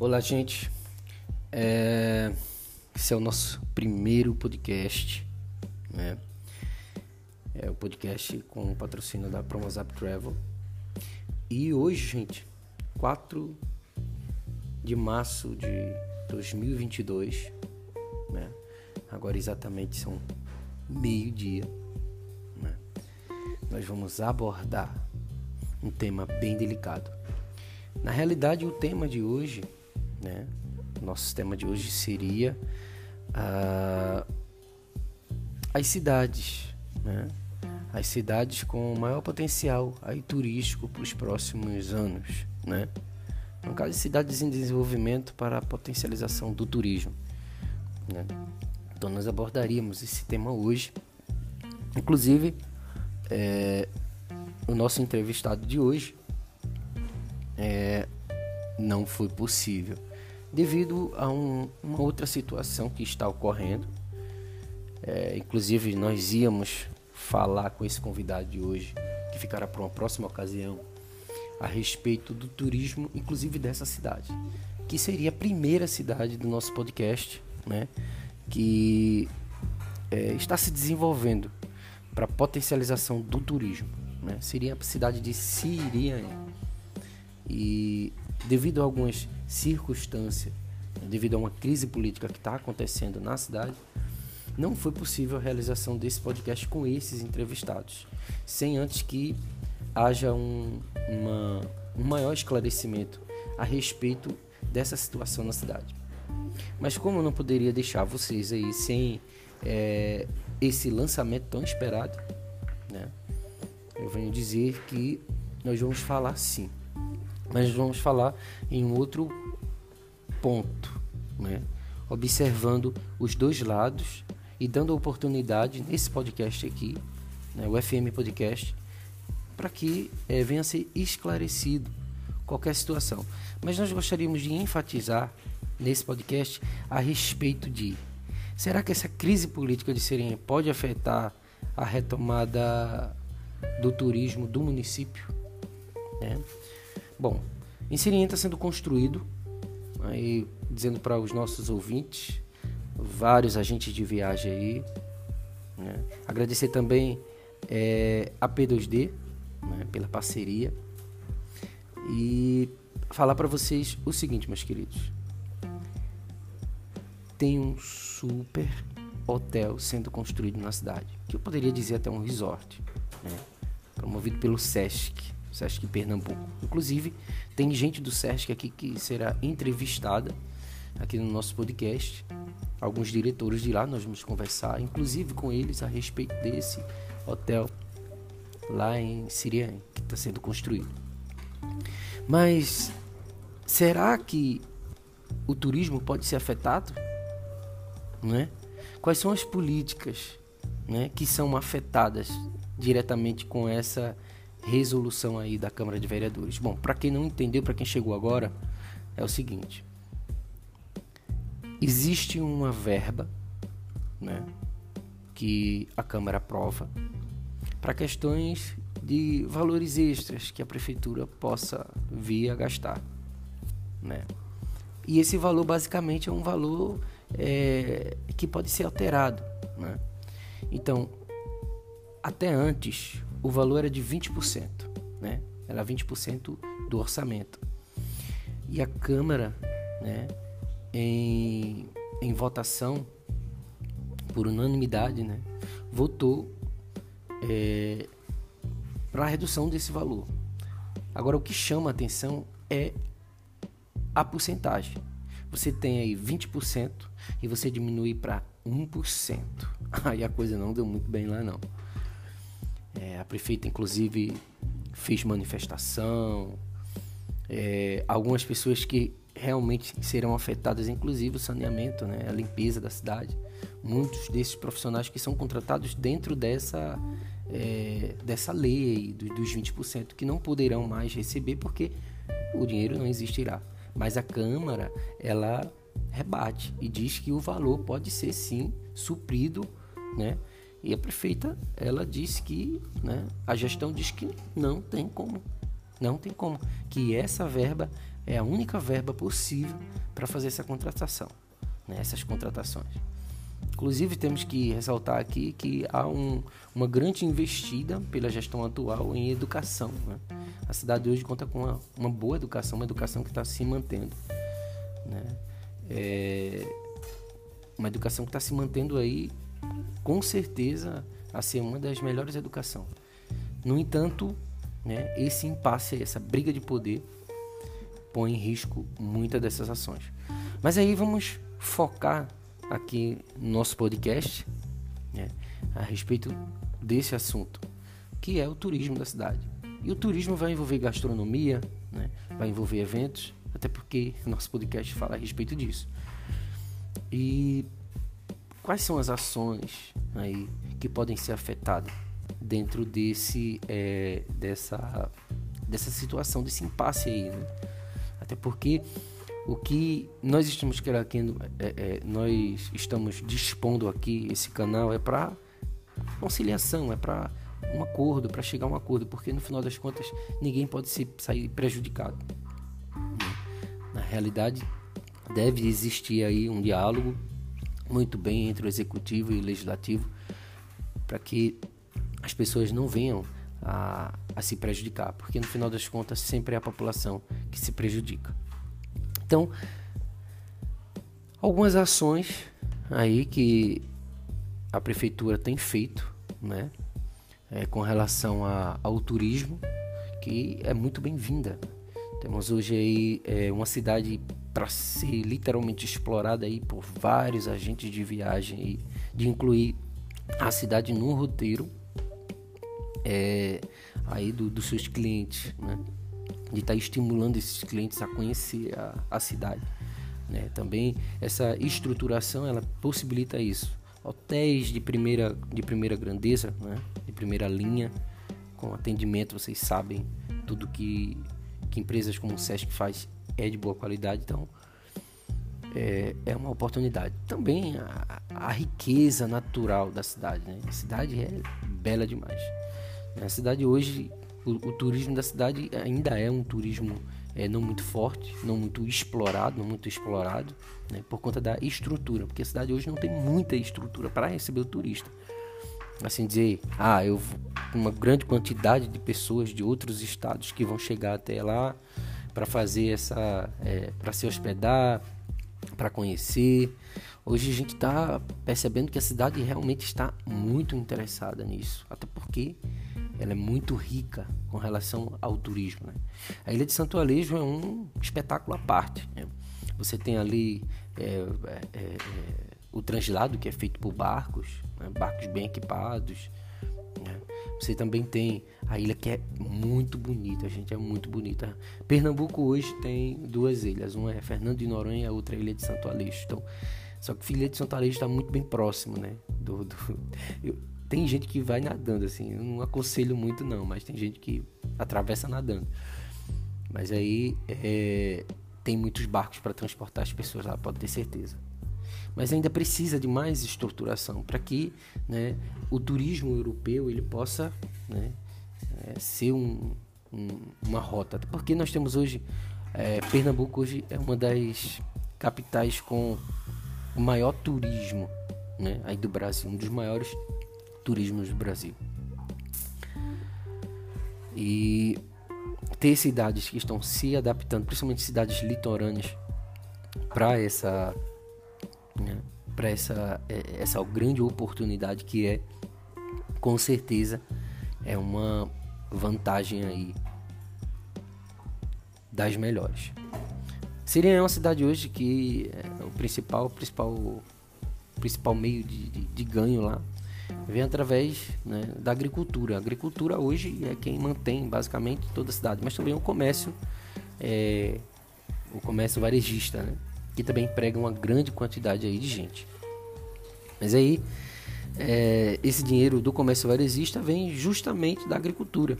Olá, gente. É... Esse é o nosso primeiro podcast, né? É o podcast com o patrocínio da Promozap Travel. E hoje, gente, 4 de março de 2022, né? Agora exatamente são meio-dia, né? Nós vamos abordar um tema bem delicado. Na realidade, o tema de hoje né? Nosso tema de hoje seria uh, as cidades, né? as cidades com maior potencial aí turístico para os próximos anos, né? No caso, cidades em desenvolvimento para a potencialização do turismo. Né? Então, nós abordaríamos esse tema hoje. Inclusive, é, o nosso entrevistado de hoje é, não foi possível devido a um, uma outra situação que está ocorrendo. É, inclusive, nós íamos falar com esse convidado de hoje, que ficará para uma próxima ocasião, a respeito do turismo, inclusive dessa cidade, que seria a primeira cidade do nosso podcast, né, que é, está se desenvolvendo para potencialização do turismo. Né, seria a cidade de Siriane. E devido a algumas circunstâncias, devido a uma crise política que está acontecendo na cidade, não foi possível a realização desse podcast com esses entrevistados, sem antes que haja um, uma, um maior esclarecimento a respeito dessa situação na cidade. Mas como eu não poderia deixar vocês aí sem é, esse lançamento tão esperado, né, eu venho dizer que nós vamos falar sim mas vamos falar em um outro ponto, né? observando os dois lados e dando oportunidade nesse podcast aqui, né, o FM Podcast, para que é, venha a ser esclarecido qualquer situação. Mas nós gostaríamos de enfatizar nesse podcast a respeito de será que essa crise política de Serena pode afetar a retomada do turismo do município? Né? Bom, em Sirinha está sendo construído, aí dizendo para os nossos ouvintes, vários agentes de viagem aí. Né? Agradecer também é, a P2D né, pela parceria e falar para vocês o seguinte, meus queridos. Tem um super hotel sendo construído na cidade, que eu poderia dizer até um resort, né? promovido pelo SESC. Sesc Pernambuco. Inclusive, tem gente do Sesc aqui que será entrevistada aqui no nosso podcast. Alguns diretores de lá, nós vamos conversar, inclusive com eles, a respeito desse hotel lá em Siriane, que está sendo construído. Mas será que o turismo pode ser afetado? Né? Quais são as políticas né, que são afetadas diretamente com essa resolução aí da Câmara de Vereadores. Bom, para quem não entendeu, para quem chegou agora, é o seguinte: existe uma verba, né, que a Câmara aprova para questões de valores extras que a prefeitura possa vir a gastar, né? E esse valor basicamente é um valor é, que pode ser alterado, né? Então, até antes o valor era de 20%, né? Era 20% do orçamento. E a Câmara, né, em, em votação, por unanimidade, né, votou é, para a redução desse valor. Agora, o que chama a atenção é a porcentagem. Você tem aí 20% e você diminui para 1%. Aí a coisa não deu muito bem lá, não. É, a prefeita, inclusive, fez manifestação. É, algumas pessoas que realmente serão afetadas, inclusive o saneamento, né, a limpeza da cidade. Muitos desses profissionais que são contratados dentro dessa, é, dessa lei dos, dos 20%, que não poderão mais receber porque o dinheiro não existirá. Mas a Câmara, ela rebate e diz que o valor pode ser sim suprido, né? E a prefeita, ela disse que, né, a gestão diz que não tem como Não tem como. Que essa verba é a única verba possível para fazer essa contratação, né? essas contratações. Inclusive, temos que ressaltar aqui que há um, uma grande investida pela gestão atual em educação. Né? A cidade hoje conta com uma, uma boa educação, uma educação que está se mantendo. Né? É uma educação que está se mantendo aí, com certeza, a ser uma das melhores educações. No entanto, né, esse impasse, essa briga de poder, põe em risco muitas dessas ações. Mas aí vamos focar aqui no nosso podcast né, a respeito desse assunto, que é o turismo da cidade. E o turismo vai envolver gastronomia, né, vai envolver eventos, até porque nosso podcast fala a respeito disso. E quais são as ações aí que podem ser afetadas dentro desse é, dessa dessa situação, desse impasse aí, né? Até porque o que nós estamos querendo, é, é, nós estamos dispondo aqui esse canal é para conciliação, é para um acordo, para chegar a um acordo, porque no final das contas ninguém pode se sair prejudicado. Na realidade, deve existir aí um diálogo muito bem entre o executivo e o legislativo para que as pessoas não venham a, a se prejudicar, porque no final das contas sempre é a população que se prejudica. Então, algumas ações aí que a prefeitura tem feito, né, é, com relação a, ao turismo, que é muito bem-vinda. Temos hoje aí é, uma cidade para ser literalmente explorada aí por vários agentes de viagem e de incluir a cidade no roteiro é, aí do, dos seus clientes, né? de estar tá estimulando esses clientes a conhecer a, a cidade. Né? Também essa estruturação ela possibilita isso. Hotéis de primeira, de primeira grandeza, né? de primeira linha, com atendimento, vocês sabem tudo que, que empresas como o Sesc faz é de boa qualidade, então é, é uma oportunidade. Também a, a riqueza natural da cidade. Né? A cidade é bela demais. A cidade hoje o, o, turismo da cidade ainda é um turismo é, não muito forte, não muito explorado, não muito explorado, né, por conta da estrutura, porque a cidade hoje não tem muita estrutura para receber o turista. Assim dizer, ah, eu uma grande quantidade de pessoas de outros estados que vão chegar até lá para fazer essa, é, para se hospedar, para conhecer. Hoje a gente está percebendo que a cidade realmente está muito interessada nisso, até porque ela é muito rica com relação ao turismo. Né? A Ilha de Santo Alejo é um espetáculo à parte. Né? Você tem ali é, é, é, o translado que é feito por barcos, né? barcos bem equipados. Né? Você também tem a ilha que é muito bonita, gente, é muito bonita. Pernambuco hoje tem duas ilhas, uma é Fernando de Noronha e a outra é a Ilha de Santo Aleixo. Então, só que a Ilha de Santo Aleixo está muito bem próximo, né? Do, do eu, tem gente que vai nadando, assim, eu não aconselho muito não, mas tem gente que atravessa nadando. Mas aí é, tem muitos barcos para transportar as pessoas lá, pode ter certeza. Mas ainda precisa de mais estruturação para que né, o turismo europeu ele possa né, é, ser um, um, uma rota. Porque nós temos hoje, é, Pernambuco hoje é uma das capitais com o maior turismo né, aí do Brasil, um dos maiores turismos do Brasil. E ter cidades que estão se adaptando, principalmente cidades litorâneas, para essa, né, para essa, é, essa grande oportunidade que é, com certeza, é uma vantagem aí das melhores. Siria é uma cidade hoje que é o principal, principal, principal meio de, de, de ganho lá vem através né, da agricultura. A agricultura hoje é quem mantém basicamente toda a cidade, mas também o comércio, é, o comércio varejista, né, que também emprega uma grande quantidade aí de gente. Mas aí é, esse dinheiro do comércio varejista vem justamente da agricultura.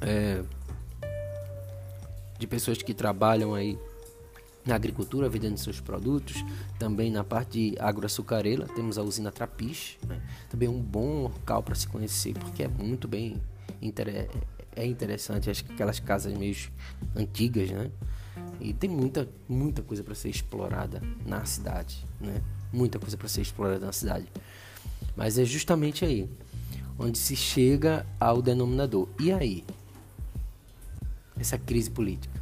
É, de pessoas que trabalham aí na agricultura, vendendo seus produtos, também na parte de agroaçucareira, temos a usina Trapiche, né? também um bom local para se conhecer, porque é muito bem, é interessante, acho que aquelas casas meio antigas, né? E tem muita, muita coisa para ser explorada na cidade, né? Muita coisa para ser explorada na cidade. Mas é justamente aí onde se chega ao denominador. E aí? Essa crise política,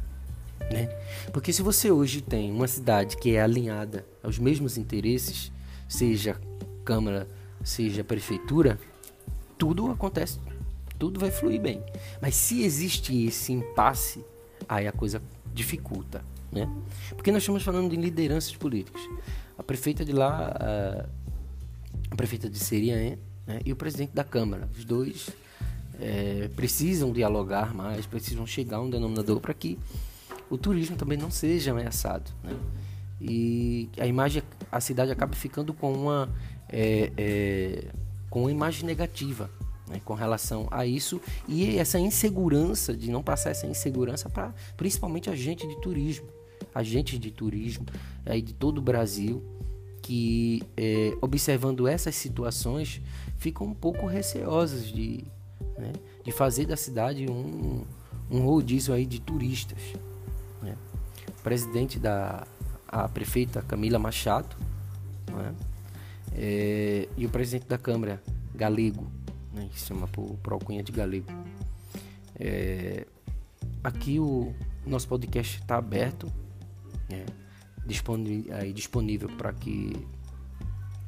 né? Porque se você hoje tem uma cidade que é alinhada aos mesmos interesses, seja Câmara, seja Prefeitura, tudo acontece, tudo vai fluir bem. Mas se existe esse impasse, aí a coisa dificulta, né? Porque nós estamos falando de lideranças políticas. A prefeita de lá, a, prefeita de Serian né, e o presidente da Câmara, os dois é, precisam dialogar mais, precisam chegar a um denominador para que o turismo também não seja ameaçado, né? E a imagem, a cidade acaba ficando com uma é, é, com uma imagem negativa né, com relação a isso e essa insegurança de não passar essa insegurança para principalmente agentes de turismo, agentes de turismo aí de todo o Brasil que é, observando essas situações ficam um pouco receosas de, né, de fazer da cidade um, um rodízio aí de turistas. Né? O presidente da a prefeita Camila Machado né, é, e o presidente da Câmara Galego né, que se chama por, por alcunha de galego. É, aqui o nosso podcast está aberto, né, disponível, disponível para que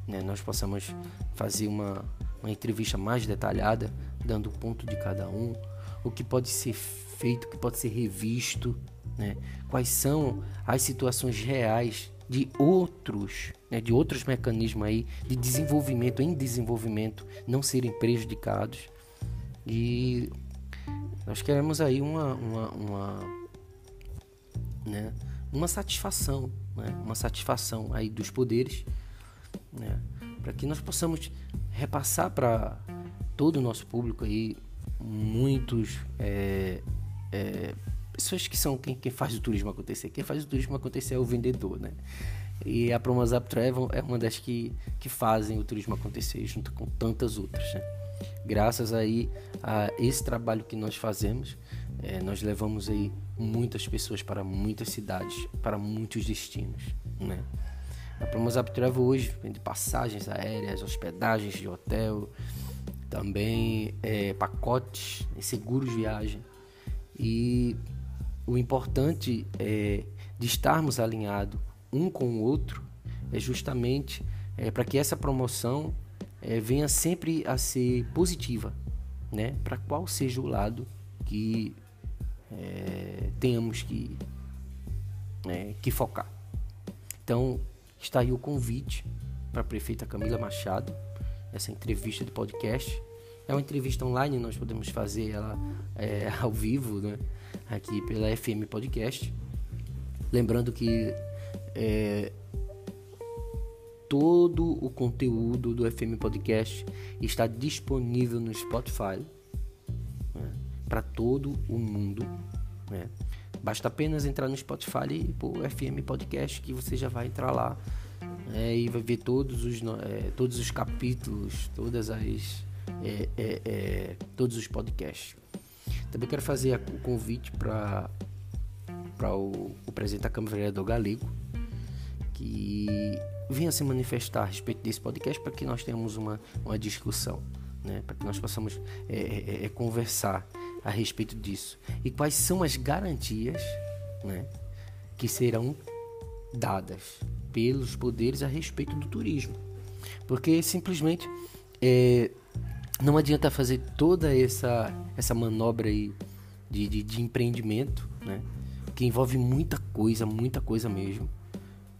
né, nós possamos fazer uma, uma entrevista mais detalhada, dando o ponto de cada um, o que pode ser feito, o que pode ser revisto, né, quais são as situações reais de outros, né, de outros mecanismos aí de desenvolvimento em desenvolvimento não serem prejudicados. E nós queremos aí uma uma, uma né, uma satisfação, né, uma satisfação aí dos poderes, né, para que nós possamos repassar para todo o nosso público aí muitos é, é, pessoas que são quem, quem faz o turismo acontecer. Quem faz o turismo acontecer é o vendedor, né? E a Promosap Travel é uma das que, que fazem o turismo acontecer junto com tantas outras, né? Graças aí a esse trabalho que nós fazemos, é, nós levamos aí muitas pessoas para muitas cidades, para muitos destinos, né? A Promosap Travel hoje vende passagens aéreas, hospedagens de hotel, também é, pacotes, seguros de viagem e o importante é, de estarmos alinhados um com o outro é justamente é, para que essa promoção é, venha sempre a ser positiva, né? Para qual seja o lado que é, tenhamos que, é, que focar. Então, está aí o convite para a prefeita Camila Machado, essa entrevista de podcast. É uma entrevista online, nós podemos fazer ela é, ao vivo, né? Aqui pela FM Podcast. Lembrando que é, todo o conteúdo do FM Podcast está disponível no Spotify né, para todo o mundo. Né. Basta apenas entrar no Spotify e pôr FM Podcast que você já vai entrar lá é, e vai ver todos os, é, todos os capítulos, todas as é, é, é todos os podcasts. Também quero fazer o convite para o, o presidente da Câmara Vereador Galego, que venha se manifestar a respeito desse podcast para que nós tenhamos uma, uma discussão, né? para que nós possamos é, é, é, conversar a respeito disso. E quais são as garantias né, que serão dadas pelos poderes a respeito do turismo. Porque simplesmente é, não adianta fazer toda essa, essa manobra aí de, de, de empreendimento, né? Que envolve muita coisa, muita coisa mesmo.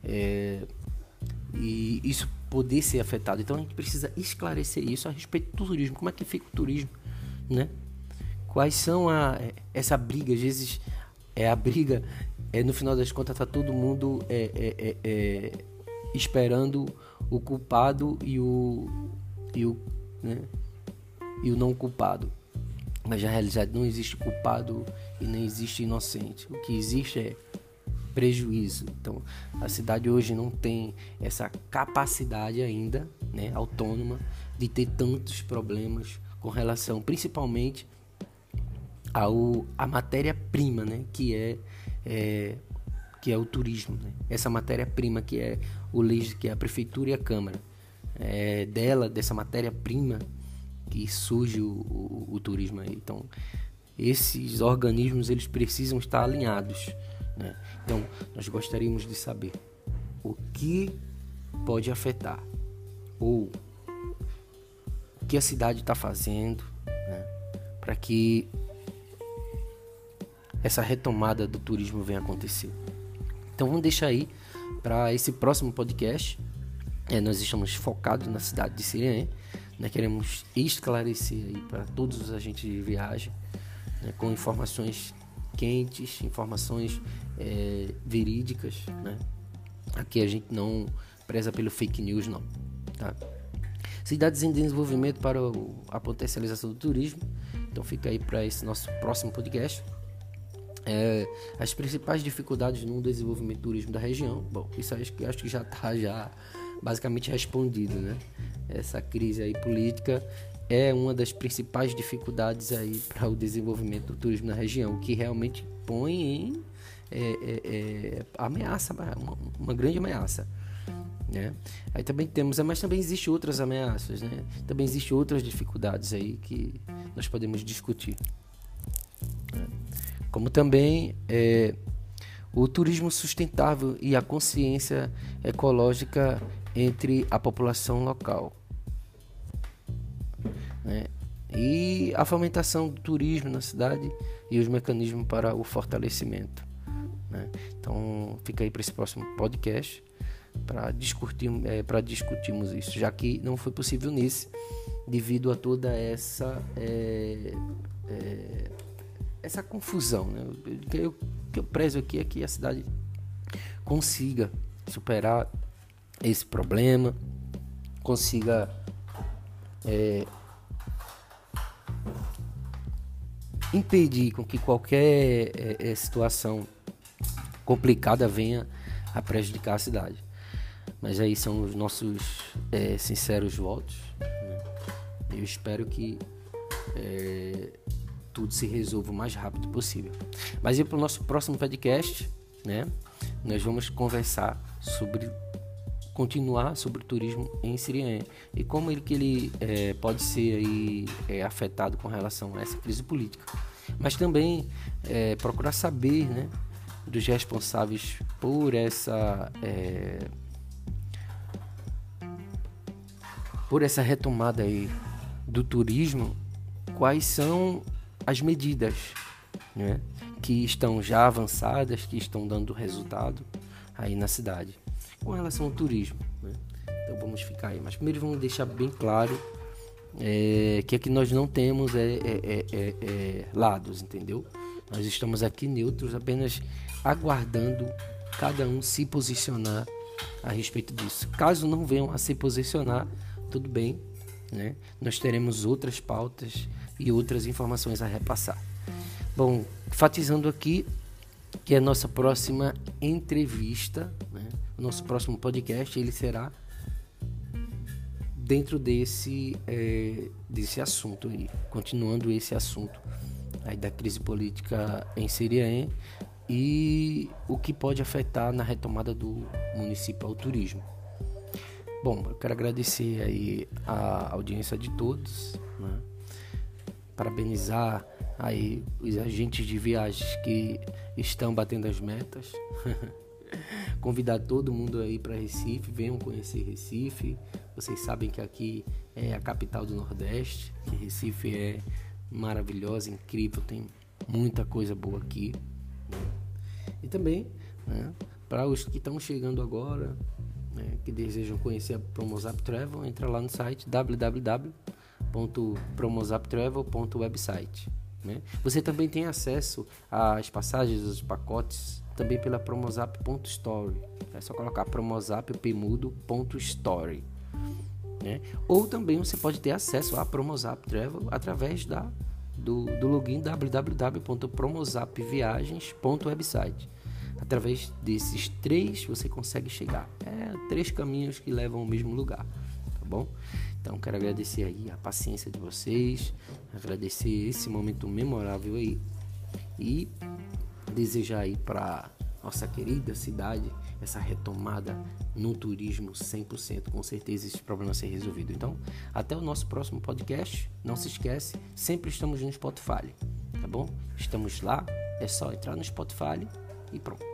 É, e isso poder ser afetado. Então a gente precisa esclarecer isso a respeito do turismo. Como é que fica o turismo, né? Quais são a essa briga? Às vezes é a briga, é no final das contas tá todo mundo é, é, é, é esperando o culpado e o e o né? E o não culpado. Mas na realidade não existe culpado e nem existe inocente. O que existe é prejuízo. Então, a cidade hoje não tem essa capacidade ainda, né, autônoma, de ter tantos problemas com relação, principalmente, ao, a matéria-prima, né? Que é, é, que é o turismo. Né? Essa matéria-prima que é o leis, que é a prefeitura e a câmara. É dela, dessa matéria-prima, que surge o, o, o, turismo aí. Então, esses organismos eles precisam estar alinhados. Né? Então, nós gostaríamos de saber o que pode afetar ou o que a cidade está fazendo né? para que essa retomada do turismo venha acontecer. Então, vamos deixar aí para esse próximo podcast. É, nós estamos focados na cidade de Siriane. Né? Queremos esclarecer aí para todos os agentes de viagem né? com informações quentes, informações é, verídicas. Né? Aqui a gente não preza pelo fake news, não. Tá? Cidades em desenvolvimento para a potencialização do turismo. Então fica aí para esse nosso próximo podcast. É, as principais dificuldades no desenvolvimento do turismo da região. Bom, isso acho que, acho que já está já basicamente respondido, né? Essa crise aí política é uma das principais dificuldades aí para o desenvolvimento do turismo na região, que realmente põe em é, é, é, ameaça, uma, uma, grande ameaça. Né? Aí também temos, mas também existem outras ameaças, né? Também existem outras dificuldades aí que nós podemos discutir. Como também é, o turismo sustentável e a consciência ecológica entre a população local. Né? E a fomentação do turismo na cidade e os mecanismos para o fortalecimento. Né? Então, fica aí para esse próximo podcast para discutir, é, para discutirmos isso, já que não foi possível nesse, devido a toda essa é, é, essa confusão. Né? Eu, que eu prezo aqui é que a cidade consiga superar esse problema, consiga é, impedir com que qualquer é, é, situação complicada venha a prejudicar a cidade. Mas aí são os nossos é, sinceros votos. Né? Eu espero que é, tudo se resolva o mais rápido possível. Mas e para o nosso próximo podcast, né? Nós vamos conversar sobre continuar sobre o turismo em Siriane e como ele que ele é, pode ser aí é, afetado com relação a essa crise política, mas também é, procurar saber, né, dos responsáveis por essa é, por essa retomada aí do turismo, quais são as medidas, né, que estão já avançadas, que estão dando resultado aí na cidade com relação ao turismo. Né? Então vamos ficar aí. Mas primeiro vamos deixar bem claro é, que aqui nós não temos é, é, é, é, lados, entendeu? Nós estamos aqui neutros, apenas aguardando cada um se posicionar a respeito disso. Caso não venham a se posicionar, tudo bem, né? Nós teremos outras pautas e outras informações a repassar. Bom, enfatizando aqui que a nossa próxima entrevista, né? O nosso próximo podcast, ele será dentro desse, é, desse assunto aí, continuando esse assunto aí da crise política em Siriane e o que pode afetar na retomada do município ao turismo. Bom, eu quero agradecer aí a audiência de todos, né? parabenizar aí os agentes de viagens que estão batendo as metas. Convidar todo mundo aí para Recife, venham conhecer Recife. Vocês sabem que aqui é a capital do Nordeste, que Recife é maravilhosa, incrível, tem muita coisa boa aqui. Né? E também, né, para os que estão chegando agora, né, que desejam conhecer a Promozap Travel, entra lá no site www.promozaptravel.website. Né? Você também tem acesso às passagens dos pacotes também pela promozap.story. É só colocar promozap.story. Né? Ou também você pode ter acesso à Promozap Travel através da, do, do login www.promozapviagens.website. Através desses três você consegue chegar. É três caminhos que levam ao mesmo lugar, tá bom? Então quero agradecer aí a paciência de vocês, agradecer esse momento memorável aí e desejar aí para nossa querida cidade essa retomada no turismo 100%, com certeza esse problema ser resolvido. Então, até o nosso próximo podcast. Não se esquece, sempre estamos no Spotify, tá bom? Estamos lá, é só entrar no Spotify e pronto.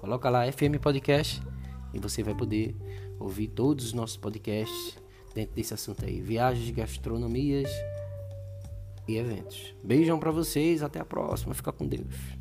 Coloca lá FM Podcast e você vai poder ouvir todos os nossos podcasts dentro desse assunto aí, viagens, gastronomias e eventos. Beijão para vocês, até a próxima, fica com Deus.